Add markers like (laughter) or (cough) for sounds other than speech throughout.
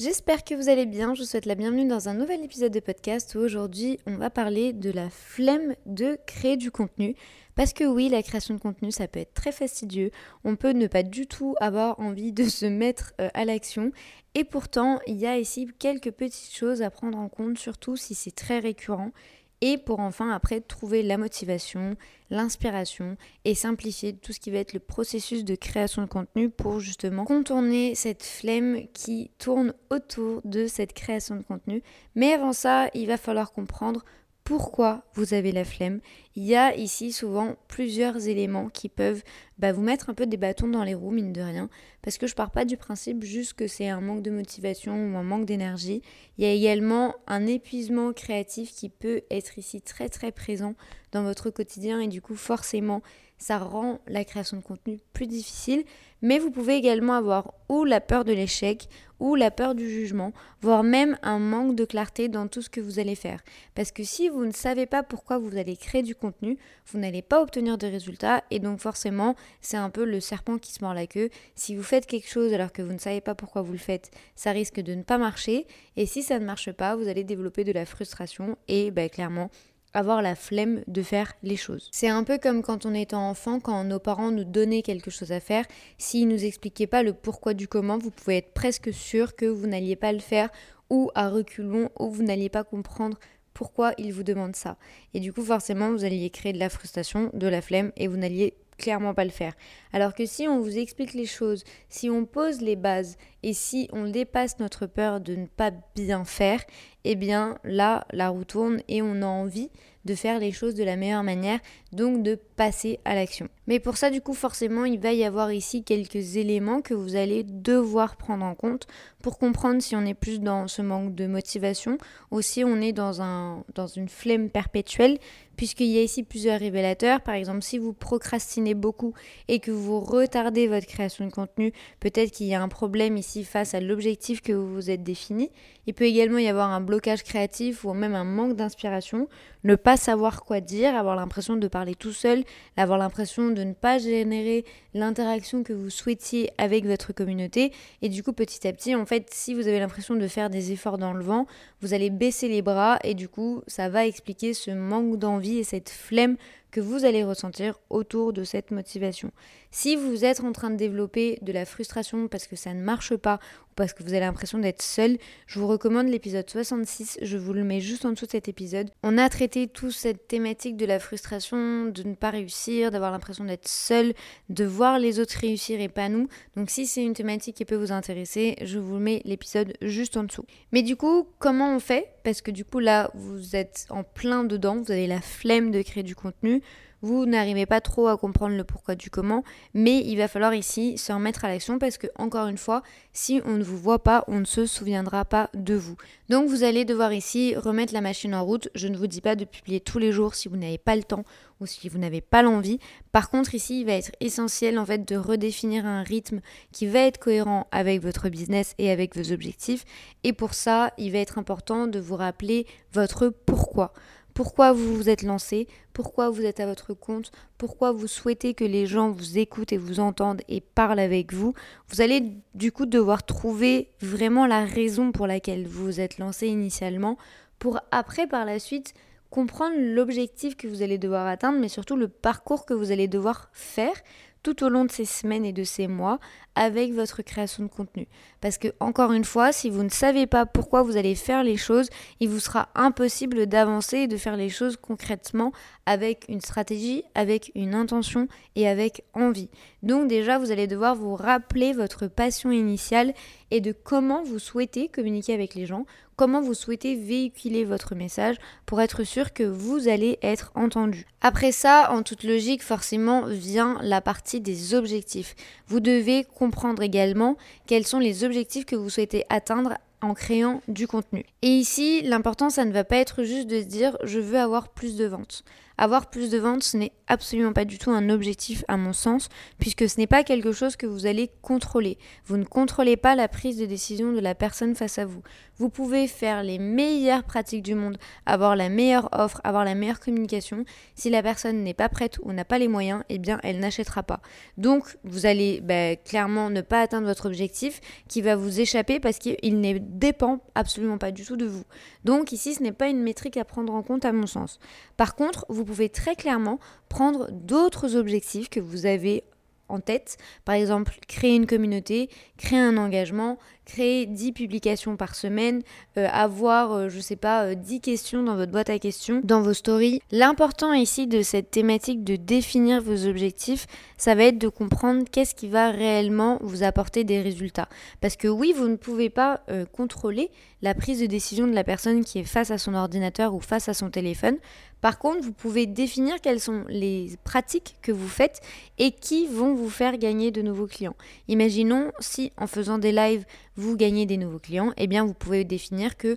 J'espère que vous allez bien, je vous souhaite la bienvenue dans un nouvel épisode de podcast où aujourd'hui on va parler de la flemme de créer du contenu. Parce que oui, la création de contenu, ça peut être très fastidieux, on peut ne pas du tout avoir envie de se mettre euh, à l'action. Et pourtant, il y a ici quelques petites choses à prendre en compte, surtout si c'est très récurrent et pour enfin après trouver la motivation, l'inspiration et simplifier tout ce qui va être le processus de création de contenu pour justement contourner cette flemme qui tourne autour de cette création de contenu. Mais avant ça, il va falloir comprendre pourquoi vous avez la flemme. Il y a ici souvent plusieurs éléments qui peuvent bah, vous mettre un peu des bâtons dans les roues, mine de rien, parce que je pars pas du principe juste que c'est un manque de motivation ou un manque d'énergie. Il y a également un épuisement créatif qui peut être ici très très présent dans votre quotidien et du coup forcément ça rend la création de contenu plus difficile, mais vous pouvez également avoir ou la peur de l'échec ou la peur du jugement, voire même un manque de clarté dans tout ce que vous allez faire. Parce que si vous ne savez pas pourquoi vous allez créer du contenu, vous n'allez pas obtenir de résultats et donc forcément c'est un peu le serpent qui se mord la queue. Si vous faites quelque chose alors que vous ne savez pas pourquoi vous le faites, ça risque de ne pas marcher et si ça ne marche pas, vous allez développer de la frustration et bah, clairement avoir la flemme de faire les choses. C'est un peu comme quand on était enfant, quand nos parents nous donnaient quelque chose à faire, s'ils nous expliquaient pas le pourquoi du comment, vous pouvez être presque sûr que vous n'alliez pas le faire ou à reculons ou vous n'alliez pas comprendre pourquoi ils vous demandent ça. Et du coup, forcément, vous alliez créer de la frustration, de la flemme et vous n'alliez clairement pas le faire. Alors que si on vous explique les choses, si on pose les bases et si on dépasse notre peur de ne pas bien faire, eh bien là, la roue tourne et on a envie de faire les choses de la meilleure manière, donc de passer à l'action. Mais pour ça, du coup, forcément, il va y avoir ici quelques éléments que vous allez devoir prendre en compte pour comprendre si on est plus dans ce manque de motivation ou si on est dans, dans une flemme perpétuelle, puisqu'il y a ici plusieurs révélateurs. Par exemple, si vous procrastinez beaucoup et que vous retardez votre création de contenu, peut-être qu'il y a un problème ici face à l'objectif que vous vous êtes défini. Il peut également y avoir un blocage créatif ou même un manque d'inspiration, ne pas savoir quoi dire, avoir l'impression de parler tout seul, avoir l'impression de ne pas générer l'interaction que vous souhaitiez avec votre communauté. Et du coup, petit à petit, en fait, si vous avez l'impression de faire des efforts dans le vent, vous allez baisser les bras et du coup, ça va expliquer ce manque d'envie et cette flemme que vous allez ressentir autour de cette motivation. Si vous êtes en train de développer de la frustration parce que ça ne marche pas parce que vous avez l'impression d'être seul, je vous recommande l'épisode 66, je vous le mets juste en dessous de cet épisode. On a traité toute cette thématique de la frustration, de ne pas réussir, d'avoir l'impression d'être seul, de voir les autres réussir et pas nous. Donc si c'est une thématique qui peut vous intéresser, je vous mets l'épisode juste en dessous. Mais du coup, comment on fait? Parce que du coup là, vous êtes en plein dedans, vous avez la flemme de créer du contenu vous n'arrivez pas trop à comprendre le pourquoi du comment, mais il va falloir ici se remettre à l'action parce que, encore une fois, si on ne vous voit pas, on ne se souviendra pas de vous. Donc vous allez devoir ici remettre la machine en route. Je ne vous dis pas de publier tous les jours si vous n'avez pas le temps ou si vous n'avez pas l'envie. Par contre, ici, il va être essentiel en fait de redéfinir un rythme qui va être cohérent avec votre business et avec vos objectifs. Et pour ça, il va être important de vous rappeler votre pourquoi pourquoi vous vous êtes lancé, pourquoi vous êtes à votre compte, pourquoi vous souhaitez que les gens vous écoutent et vous entendent et parlent avec vous? Vous allez du coup devoir trouver vraiment la raison pour laquelle vous vous êtes lancé initialement pour après par la suite comprendre l'objectif que vous allez devoir atteindre, mais surtout le parcours que vous allez devoir faire tout au long de ces semaines et de ces mois avec votre création de contenu. Parce que, encore une fois, si vous ne savez pas pourquoi vous allez faire les choses, il vous sera impossible d'avancer et de faire les choses concrètement avec une stratégie, avec une intention et avec envie. Donc déjà, vous allez devoir vous rappeler votre passion initiale et de comment vous souhaitez communiquer avec les gens, comment vous souhaitez véhiculer votre message pour être sûr que vous allez être entendu. Après ça, en toute logique, forcément vient la partie des objectifs. Vous devez comprendre également quels sont les objectifs que vous souhaitez atteindre en créant du contenu. Et ici, l'important, ça ne va pas être juste de dire je veux avoir plus de ventes. Avoir plus de ventes, ce n'est absolument pas du tout un objectif à mon sens, puisque ce n'est pas quelque chose que vous allez contrôler. Vous ne contrôlez pas la prise de décision de la personne face à vous. Vous pouvez faire les meilleures pratiques du monde, avoir la meilleure offre, avoir la meilleure communication. Si la personne n'est pas prête ou n'a pas les moyens, eh bien, elle n'achètera pas. Donc, vous allez bah, clairement ne pas atteindre votre objectif qui va vous échapper parce qu'il ne dépend absolument pas du tout de vous. Donc, ici, ce n'est pas une métrique à prendre en compte à mon sens. Par contre, vous pouvez très clairement prendre d'autres objectifs que vous avez en tête. Par exemple, créer une communauté, créer un engagement, créer 10 publications par semaine, euh, avoir, euh, je sais pas, 10 euh, questions dans votre boîte à questions, dans vos stories. L'important ici de cette thématique de définir vos objectifs, ça va être de comprendre qu'est-ce qui va réellement vous apporter des résultats. Parce que oui, vous ne pouvez pas contrôler la prise de décision de la personne qui est face à son ordinateur ou face à son téléphone. Par contre, vous pouvez définir quelles sont les pratiques que vous faites et qui vont vous faire gagner de nouveaux clients. Imaginons si en faisant des lives, vous gagnez des nouveaux clients, eh bien vous pouvez définir que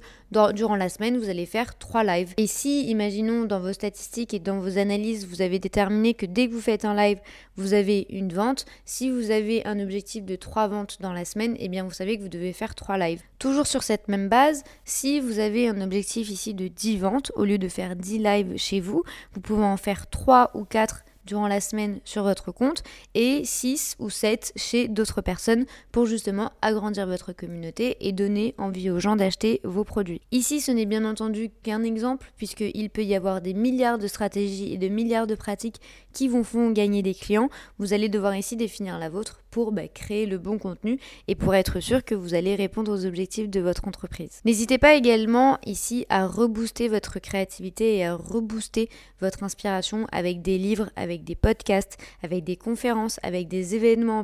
durant la semaine, vous allez faire trois lives. Et si, imaginons, dans vos statistiques et dans vos analyses, vous avez déterminé que dès que vous faites un live, vous avez une vente, si vous avez un objectif de trois ventes dans la semaine, eh bien vous savez que vous devez faire trois lives. Toujours sur cette même base, si vous avez un objectif ici de 10 ventes, au lieu de faire 10 lives chez vous, vous pouvez en faire 3 ou 4 durant la semaine sur votre compte et 6 ou 7 chez d'autres personnes pour justement agrandir votre communauté et donner envie aux gens d'acheter vos produits. Ici, ce n'est bien entendu qu'un exemple puisqu'il peut y avoir des milliards de stratégies et de milliards de pratiques qui vous font gagner des clients. Vous allez devoir ici définir la vôtre pour bah, créer le bon contenu et pour être sûr que vous allez répondre aux objectifs de votre entreprise. N'hésitez pas également ici à rebooster votre créativité et à rebooster votre inspiration avec des livres, avec des podcasts, avec des conférences, avec des événements en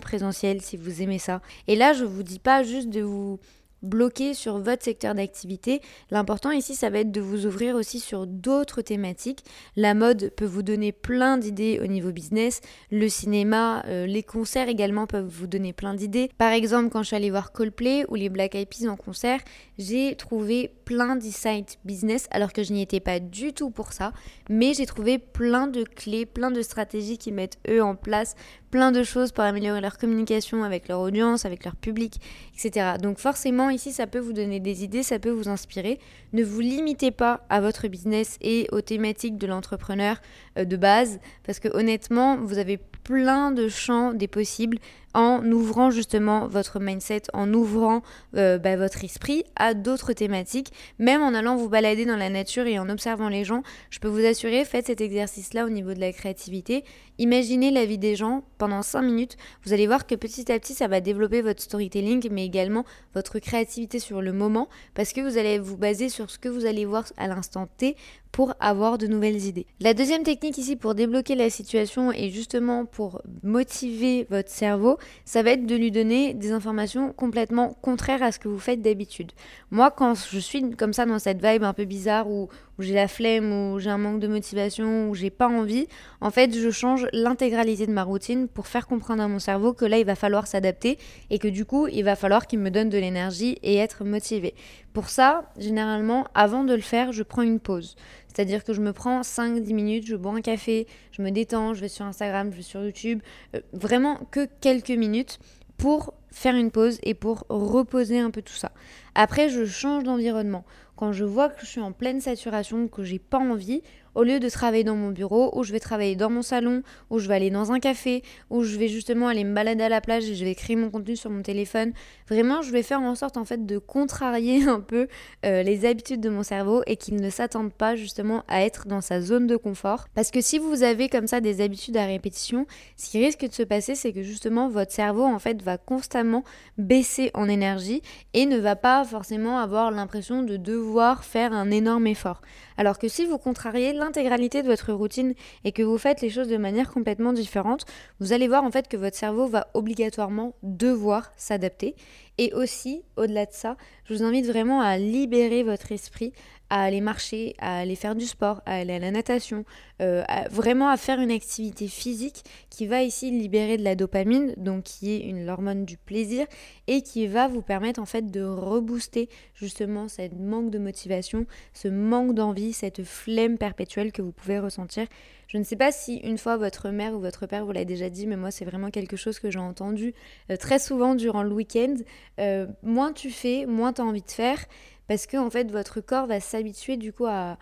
si vous aimez ça. Et là, je vous dis pas juste de vous bloqué sur votre secteur d'activité. L'important ici, ça va être de vous ouvrir aussi sur d'autres thématiques. La mode peut vous donner plein d'idées au niveau business. Le cinéma, euh, les concerts également peuvent vous donner plein d'idées. Par exemple, quand je suis allée voir Coldplay ou les Black Eyed Peas en concert, j'ai trouvé plein d'insights business alors que je n'y étais pas du tout pour ça. Mais j'ai trouvé plein de clés, plein de stratégies qui mettent eux en place plein de choses pour améliorer leur communication avec leur audience, avec leur public, etc. Donc forcément, ici, ça peut vous donner des idées, ça peut vous inspirer. Ne vous limitez pas à votre business et aux thématiques de l'entrepreneur euh, de base, parce que honnêtement, vous avez plein de champs des possibles en ouvrant justement votre mindset, en ouvrant euh, bah, votre esprit à d'autres thématiques, même en allant vous balader dans la nature et en observant les gens. Je peux vous assurer, faites cet exercice-là au niveau de la créativité. Imaginez la vie des gens pendant 5 minutes. Vous allez voir que petit à petit, ça va développer votre storytelling, mais également votre créativité sur le moment, parce que vous allez vous baser sur ce que vous allez voir à l'instant T pour avoir de nouvelles idées. La deuxième technique ici pour débloquer la situation et justement pour motiver votre cerveau, ça va être de lui donner des informations complètement contraires à ce que vous faites d'habitude. Moi, quand je suis comme ça dans cette vibe un peu bizarre où, où j'ai la flemme, où j'ai un manque de motivation, où j'ai pas envie, en fait, je change l'intégralité de ma routine pour faire comprendre à mon cerveau que là, il va falloir s'adapter et que du coup, il va falloir qu'il me donne de l'énergie et être motivé. Pour ça, généralement, avant de le faire, je prends une pause. C'est-à-dire que je me prends 5-10 minutes, je bois un café, je me détends, je vais sur Instagram, je vais sur YouTube, euh, vraiment que quelques minutes pour faire une pause et pour reposer un peu tout ça. Après, je change d'environnement. Quand je vois que je suis en pleine saturation, que j'ai pas envie, au lieu de travailler dans mon bureau, ou je vais travailler dans mon salon, ou je vais aller dans un café, ou je vais justement aller me balader à la plage et je vais créer mon contenu sur mon téléphone. Vraiment, je vais faire en sorte en fait de contrarier (laughs) un peu euh, les habitudes de mon cerveau et qu'il ne s'attende pas justement à être dans sa zone de confort. Parce que si vous avez comme ça des habitudes à répétition, ce qui risque de se passer, c'est que justement votre cerveau en fait va constamment baisser en énergie et ne va pas forcément avoir l'impression de devoir faire un énorme effort. Alors que si vous contrariez de votre routine et que vous faites les choses de manière complètement différente, vous allez voir en fait que votre cerveau va obligatoirement devoir s'adapter. Et aussi, au-delà de ça, je vous invite vraiment à libérer votre esprit à aller marcher, à aller faire du sport, à aller à la natation, euh, vraiment à faire une activité physique qui va ici libérer de la dopamine, donc qui est une hormone du plaisir et qui va vous permettre en fait de rebooster justement cette manque de motivation, ce manque d'envie, cette flemme perpétuelle que vous pouvez ressentir. Je ne sais pas si une fois votre mère ou votre père vous l'a déjà dit, mais moi c'est vraiment quelque chose que j'ai entendu euh, très souvent durant le week-end. Euh, moins tu fais, moins tu as envie de faire parce que en fait votre corps va s'habituer du coup à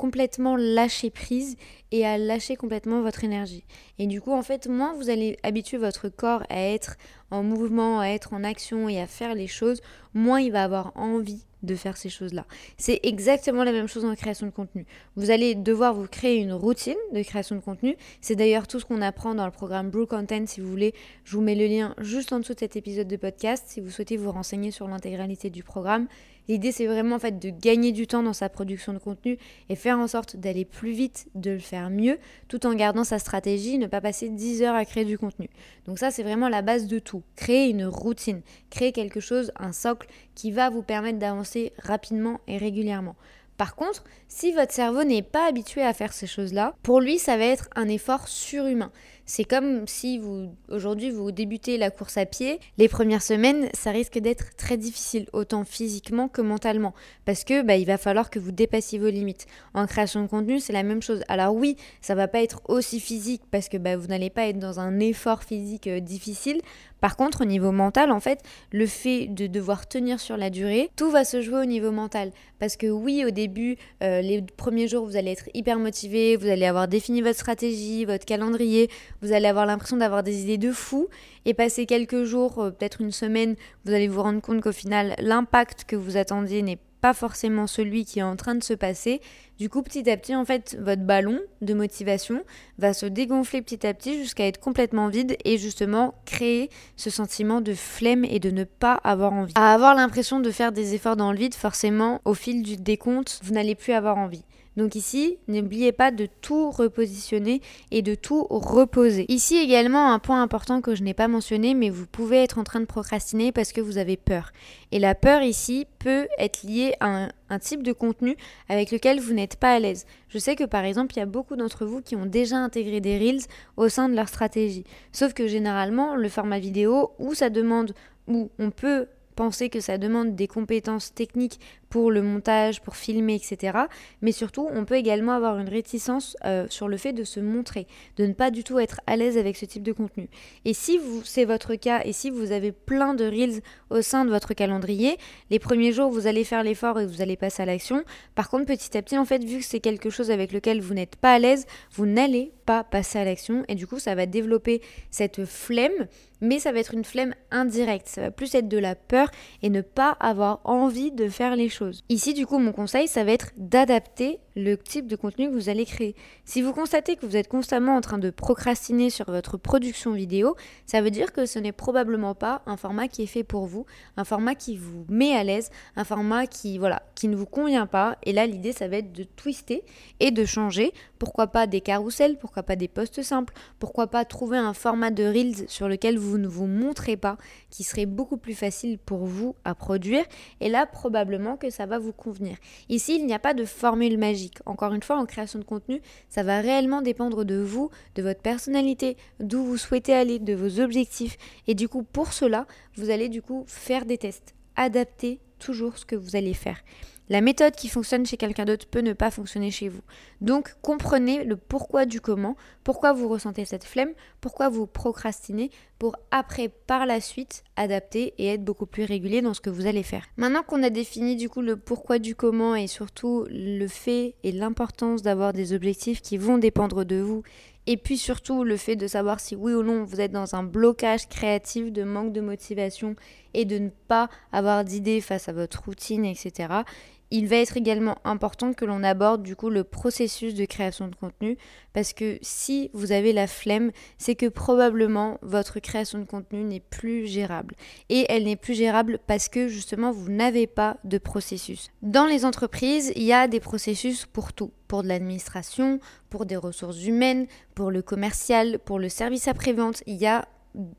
complètement lâcher prise et à lâcher complètement votre énergie. Et du coup, en fait, moins vous allez habituer votre corps à être en mouvement, à être en action et à faire les choses, moins il va avoir envie de faire ces choses-là. C'est exactement la même chose en création de contenu. Vous allez devoir vous créer une routine de création de contenu. C'est d'ailleurs tout ce qu'on apprend dans le programme Brew Content. Si vous voulez, je vous mets le lien juste en dessous de cet épisode de podcast si vous souhaitez vous renseigner sur l'intégralité du programme. L'idée, c'est vraiment en fait de gagner du temps dans sa production de contenu et faire en sorte d'aller plus vite, de le faire mieux, tout en gardant sa stratégie, ne pas passer 10 heures à créer du contenu. Donc ça, c'est vraiment la base de tout. Créer une routine, créer quelque chose, un socle qui va vous permettre d'avancer rapidement et régulièrement. Par contre, si votre cerveau n'est pas habitué à faire ces choses-là, pour lui, ça va être un effort surhumain. C'est comme si vous aujourd'hui vous débutez la course à pied, les premières semaines, ça risque d'être très difficile autant physiquement que mentalement parce que bah, il va falloir que vous dépassiez vos limites. En création de contenu, c'est la même chose. Alors oui, ça va pas être aussi physique parce que bah, vous n'allez pas être dans un effort physique euh, difficile. Par contre, au niveau mental, en fait, le fait de devoir tenir sur la durée, tout va se jouer au niveau mental. Parce que oui, au début, euh, les premiers jours, vous allez être hyper motivé, vous allez avoir défini votre stratégie, votre calendrier, vous allez avoir l'impression d'avoir des idées de fou et passer quelques jours, euh, peut-être une semaine, vous allez vous rendre compte qu'au final, l'impact que vous attendiez n'est pas forcément celui qui est en train de se passer. Du coup, petit à petit, en fait, votre ballon de motivation va se dégonfler petit à petit jusqu'à être complètement vide et justement créer ce sentiment de flemme et de ne pas avoir envie. À avoir l'impression de faire des efforts dans le vide, forcément, au fil du décompte, vous n'allez plus avoir envie. Donc ici, n'oubliez pas de tout repositionner et de tout reposer. Ici également, un point important que je n'ai pas mentionné, mais vous pouvez être en train de procrastiner parce que vous avez peur. Et la peur ici peut être liée à un, type de contenu avec lequel vous n'êtes pas à l'aise. Je sais que par exemple, il y a beaucoup d'entre vous qui ont déjà intégré des Reels au sein de leur stratégie. Sauf que généralement, le format vidéo, où ça demande, où on peut penser que ça demande des compétences techniques pour le montage, pour filmer, etc. Mais surtout, on peut également avoir une réticence euh, sur le fait de se montrer, de ne pas du tout être à l'aise avec ce type de contenu. Et si c'est votre cas et si vous avez plein de reels au sein de votre calendrier, les premiers jours, vous allez faire l'effort et vous allez passer à l'action. Par contre, petit à petit, en fait, vu que c'est quelque chose avec lequel vous n'êtes pas à l'aise, vous n'allez pas passer à l'action et du coup, ça va développer cette flemme mais ça va être une flemme indirecte. Ça va plus être de la peur et ne pas avoir envie de faire les choses. Ici, du coup, mon conseil, ça va être d'adapter le type de contenu que vous allez créer. Si vous constatez que vous êtes constamment en train de procrastiner sur votre production vidéo, ça veut dire que ce n'est probablement pas un format qui est fait pour vous, un format qui vous met à l'aise, un format qui ne vous convient pas et là l'idée ça va être de twister et de changer, pourquoi pas des carousels, pourquoi pas des posts simples, pourquoi pas trouver un format de reels sur lequel vous ne vous montrez pas qui serait beaucoup plus facile pour vous à produire et là probablement que ça va vous convenir. Ici, il n'y a pas de formule magique encore une fois, en création de contenu, ça va réellement dépendre de vous, de votre personnalité, d'où vous souhaitez aller, de vos objectifs. Et du coup, pour cela, vous allez du coup faire des tests, adapter toujours ce que vous allez faire. La méthode qui fonctionne chez quelqu'un d'autre peut ne pas fonctionner chez vous. Donc comprenez le pourquoi du comment, pourquoi vous ressentez cette flemme, pourquoi vous procrastinez, pour après par la suite adapter et être beaucoup plus régulier dans ce que vous allez faire. Maintenant qu'on a défini du coup le pourquoi du comment et surtout le fait et l'importance d'avoir des objectifs qui vont dépendre de vous et puis surtout le fait de savoir si oui ou non vous êtes dans un blocage créatif de manque de motivation et de ne pas avoir d'idées face à votre routine, etc il va être également important que l'on aborde du coup le processus de création de contenu parce que si vous avez la flemme, c'est que probablement votre création de contenu n'est plus gérable. Et elle n'est plus gérable parce que justement vous n'avez pas de processus. Dans les entreprises, il y a des processus pour tout. Pour de l'administration, pour des ressources humaines, pour le commercial, pour le service après-vente, il y a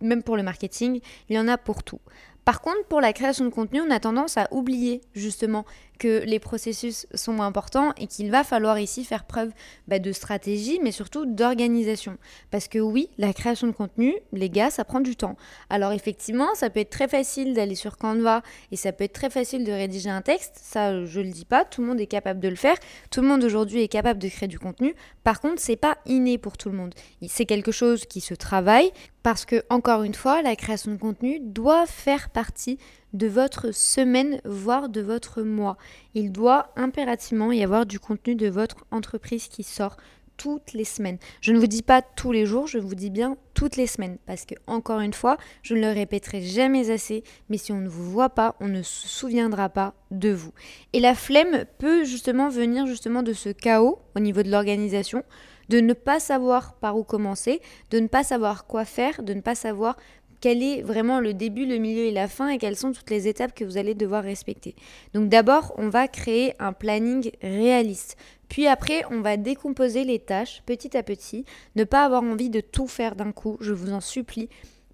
même pour le marketing, il y en a pour tout. Par contre, pour la création de contenu, on a tendance à oublier justement que les processus sont importants et qu'il va falloir ici faire preuve bah, de stratégie, mais surtout d'organisation. Parce que oui, la création de contenu, les gars, ça prend du temps. Alors effectivement, ça peut être très facile d'aller sur Canva et ça peut être très facile de rédiger un texte. Ça, je le dis pas, tout le monde est capable de le faire. Tout le monde aujourd'hui est capable de créer du contenu. Par contre, c'est pas inné pour tout le monde. C'est quelque chose qui se travaille parce que encore une fois, la création de contenu doit faire partie de votre semaine, voire de votre mois. Il doit impérativement y avoir du contenu de votre entreprise qui sort toutes les semaines. Je ne vous dis pas tous les jours, je vous dis bien toutes les semaines. Parce que, encore une fois, je ne le répéterai jamais assez, mais si on ne vous voit pas, on ne se souviendra pas de vous. Et la flemme peut justement venir justement de ce chaos au niveau de l'organisation, de ne pas savoir par où commencer, de ne pas savoir quoi faire, de ne pas savoir quel est vraiment le début, le milieu et la fin et quelles sont toutes les étapes que vous allez devoir respecter. Donc d'abord, on va créer un planning réaliste. Puis après, on va décomposer les tâches petit à petit, ne pas avoir envie de tout faire d'un coup, je vous en supplie.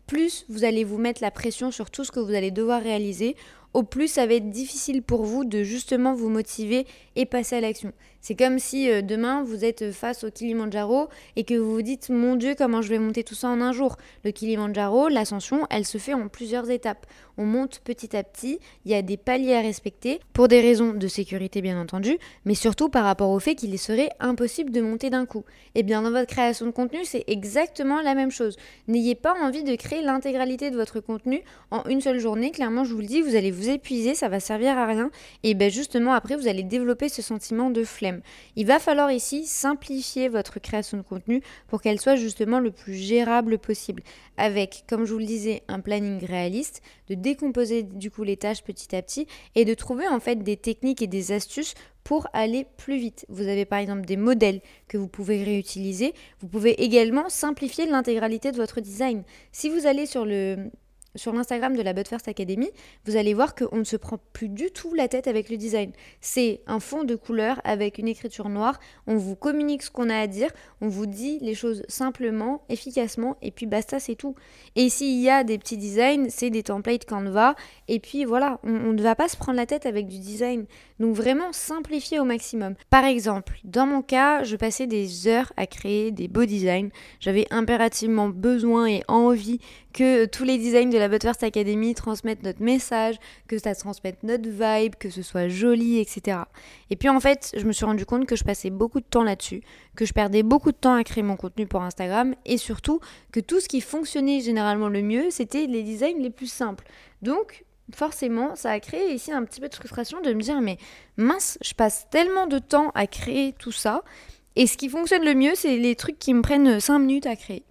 Plus vous allez vous mettre la pression sur tout ce que vous allez devoir réaliser, au plus ça va être difficile pour vous de justement vous motiver et passer à l'action. C'est comme si euh, demain vous êtes face au Kilimanjaro et que vous vous dites mon Dieu comment je vais monter tout ça en un jour? Le Kilimanjaro, l'ascension, elle se fait en plusieurs étapes. On monte petit à petit, il y a des paliers à respecter pour des raisons de sécurité bien entendu, mais surtout par rapport au fait qu'il serait impossible de monter d'un coup. Et eh bien dans votre création de contenu, c'est exactement la même chose. N'ayez pas envie de créer l'intégralité de votre contenu en une seule journée. Clairement, je vous le dis, vous allez vous épuiser, ça va servir à rien. Et bien justement après, vous allez développer ce sentiment de flemme. Il va falloir ici simplifier votre création de contenu pour qu'elle soit justement le plus gérable possible, avec, comme je vous le disais, un planning réaliste, de décomposer du coup les tâches petit à petit et de trouver en fait des techniques et des astuces pour aller plus vite. Vous avez par exemple des modèles que vous pouvez réutiliser. Vous pouvez également simplifier l'intégralité de votre design. Si vous allez sur le sur l'Instagram de la But First Academy, vous allez voir qu'on ne se prend plus du tout la tête avec le design. C'est un fond de couleur avec une écriture noire. On vous communique ce qu'on a à dire, on vous dit les choses simplement, efficacement, et puis basta, c'est tout. Et s'il y a des petits designs, c'est des templates Canva, et puis voilà, on, on ne va pas se prendre la tête avec du design. Donc vraiment simplifier au maximum. Par exemple, dans mon cas, je passais des heures à créer des beaux designs. J'avais impérativement besoin et envie que tous les designs de la Butterfly Academy transmettent notre message, que ça transmette notre vibe, que ce soit joli, etc. Et puis en fait, je me suis rendu compte que je passais beaucoup de temps là-dessus, que je perdais beaucoup de temps à créer mon contenu pour Instagram et surtout que tout ce qui fonctionnait généralement le mieux, c'était les designs les plus simples. Donc, forcément, ça a créé ici un petit peu de frustration de me dire mais mince, je passe tellement de temps à créer tout ça et ce qui fonctionne le mieux, c'est les trucs qui me prennent 5 minutes à créer.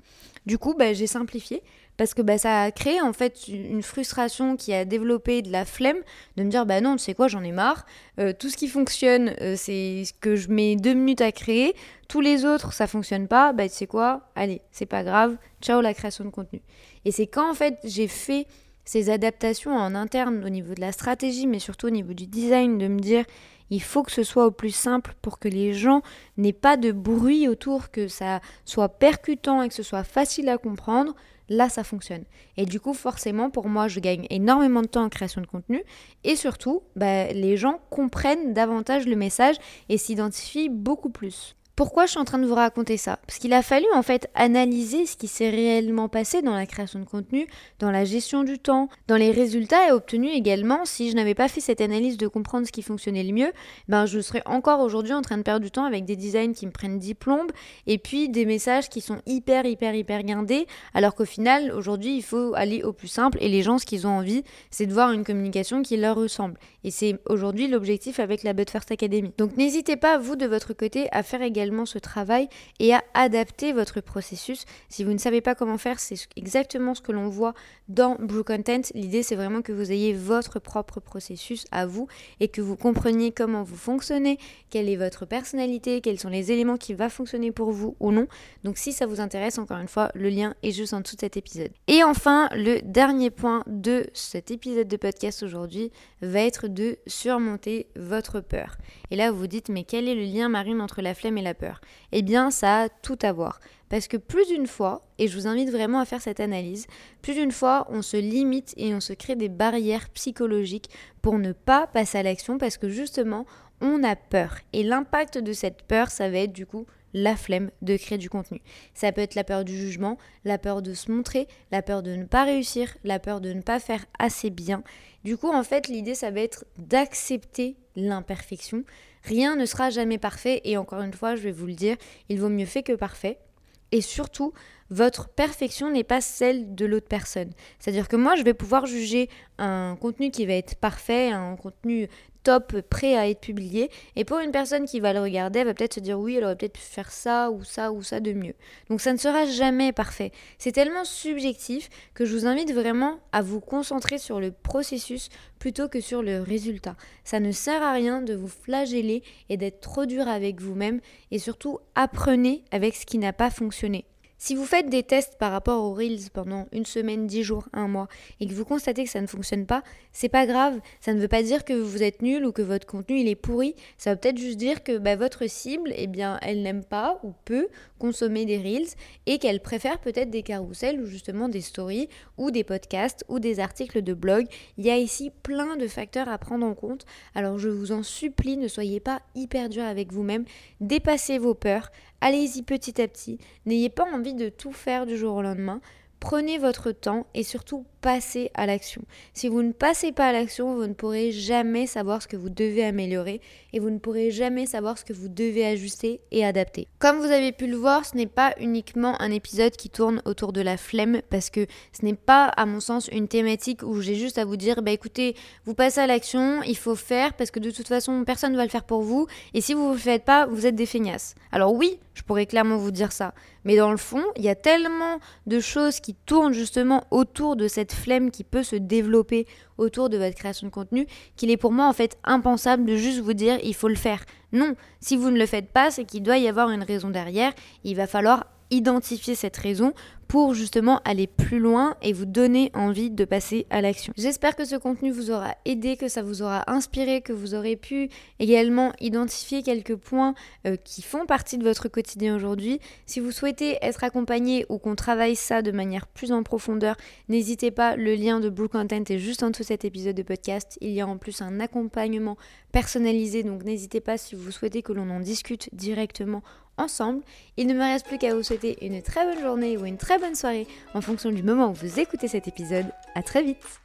Du coup, bah, j'ai simplifié parce que bah, ça a créé en fait une frustration qui a développé de la flemme de me dire bah non tu sais quoi j'en ai marre euh, tout ce qui fonctionne euh, c'est ce que je mets deux minutes à créer tous les autres ça fonctionne pas bah tu sais quoi allez c'est pas grave ciao la création de contenu et c'est quand en fait j'ai fait ces adaptations en interne au niveau de la stratégie mais surtout au niveau du design de me dire il faut que ce soit au plus simple pour que les gens n'aient pas de bruit autour, que ça soit percutant et que ce soit facile à comprendre là ça fonctionne. Et du coup, forcément, pour moi, je gagne énormément de temps en création de contenu et surtout, bah, les gens comprennent davantage le message et s'identifient beaucoup plus. Pourquoi je suis en train de vous raconter ça? Parce qu'il a fallu en fait analyser ce qui s'est réellement passé dans la création de contenu, dans la gestion du temps, dans les résultats et obtenus également. Si je n'avais pas fait cette analyse de comprendre ce qui fonctionnait le mieux, ben je serais encore aujourd'hui en train de perdre du temps avec des designs qui me prennent 10 plombes et puis des messages qui sont hyper hyper hyper guindés alors qu'au final aujourd'hui il faut aller au plus simple et les gens ce qu'ils ont envie c'est de voir une communication qui leur ressemble. Et c'est aujourd'hui l'objectif avec la But First Academy. Donc n'hésitez pas vous de votre côté à faire également ce travail et à adapter votre processus. Si vous ne savez pas comment faire, c'est exactement ce que l'on voit dans Blue Content. L'idée, c'est vraiment que vous ayez votre propre processus à vous et que vous compreniez comment vous fonctionnez, quelle est votre personnalité, quels sont les éléments qui vont fonctionner pour vous ou non. Donc si ça vous intéresse, encore une fois, le lien est juste en dessous de cet épisode. Et enfin, le dernier point de cet épisode de podcast aujourd'hui va être de surmonter votre peur. Et là, vous vous dites, mais quel est le lien marine entre la flemme et la peur Eh bien, ça a tout à voir. Parce que plus d'une fois, et je vous invite vraiment à faire cette analyse, plus d'une fois, on se limite et on se crée des barrières psychologiques pour ne pas passer à l'action parce que justement, on a peur. Et l'impact de cette peur, ça va être du coup la flemme de créer du contenu. Ça peut être la peur du jugement, la peur de se montrer, la peur de ne pas réussir, la peur de ne pas faire assez bien. Du coup, en fait, l'idée, ça va être d'accepter l'imperfection. Rien ne sera jamais parfait et encore une fois, je vais vous le dire, il vaut mieux fait que parfait. Et surtout, votre perfection n'est pas celle de l'autre personne. C'est-à-dire que moi, je vais pouvoir juger un contenu qui va être parfait, un contenu top, prêt à être publié. Et pour une personne qui va le regarder, elle va peut-être se dire oui, elle aurait peut-être pu faire ça ou ça ou ça de mieux. Donc ça ne sera jamais parfait. C'est tellement subjectif que je vous invite vraiment à vous concentrer sur le processus plutôt que sur le résultat. Ça ne sert à rien de vous flageller et d'être trop dur avec vous-même et surtout apprenez avec ce qui n'a pas fonctionné. Si vous faites des tests par rapport aux Reels pendant une semaine, dix jours, un mois, et que vous constatez que ça ne fonctionne pas, c'est pas grave. Ça ne veut pas dire que vous êtes nul ou que votre contenu est pourri. Ça veut peut-être juste dire que bah, votre cible, eh bien, elle n'aime pas ou peut consommer des Reels et qu'elle préfère peut-être des carousels ou justement des stories ou des podcasts ou des articles de blog. Il y a ici plein de facteurs à prendre en compte. Alors je vous en supplie, ne soyez pas hyper dur avec vous-même. Dépassez vos peurs. Allez-y petit à petit. N'ayez pas envie de tout faire du jour au lendemain. Prenez votre temps et surtout passez à l'action. Si vous ne passez pas à l'action, vous ne pourrez jamais savoir ce que vous devez améliorer et vous ne pourrez jamais savoir ce que vous devez ajuster et adapter. Comme vous avez pu le voir, ce n'est pas uniquement un épisode qui tourne autour de la flemme parce que ce n'est pas à mon sens une thématique où j'ai juste à vous dire bah écoutez, vous passez à l'action, il faut faire parce que de toute façon personne ne va le faire pour vous et si vous ne le faites pas, vous êtes des feignasses. Alors oui, je pourrais clairement vous dire ça, mais dans le fond, il y a tellement de choses qui tournent justement autour de cette flemme qui peut se développer autour de votre création de contenu qu'il est pour moi en fait impensable de juste vous dire il faut le faire. Non, si vous ne le faites pas, c'est qu'il doit y avoir une raison derrière. Il va falloir identifier cette raison pour justement aller plus loin et vous donner envie de passer à l'action. J'espère que ce contenu vous aura aidé, que ça vous aura inspiré, que vous aurez pu également identifier quelques points euh, qui font partie de votre quotidien aujourd'hui. Si vous souhaitez être accompagné ou qu'on travaille ça de manière plus en profondeur, n'hésitez pas, le lien de Blue Content est juste en dessous de cet épisode de podcast. Il y a en plus un accompagnement personnalisé, donc n'hésitez pas si vous souhaitez que l'on en discute directement ensemble. Il ne me reste plus qu'à vous souhaiter une très bonne journée ou une très bonne soirée en fonction du moment où vous écoutez cet épisode. À très vite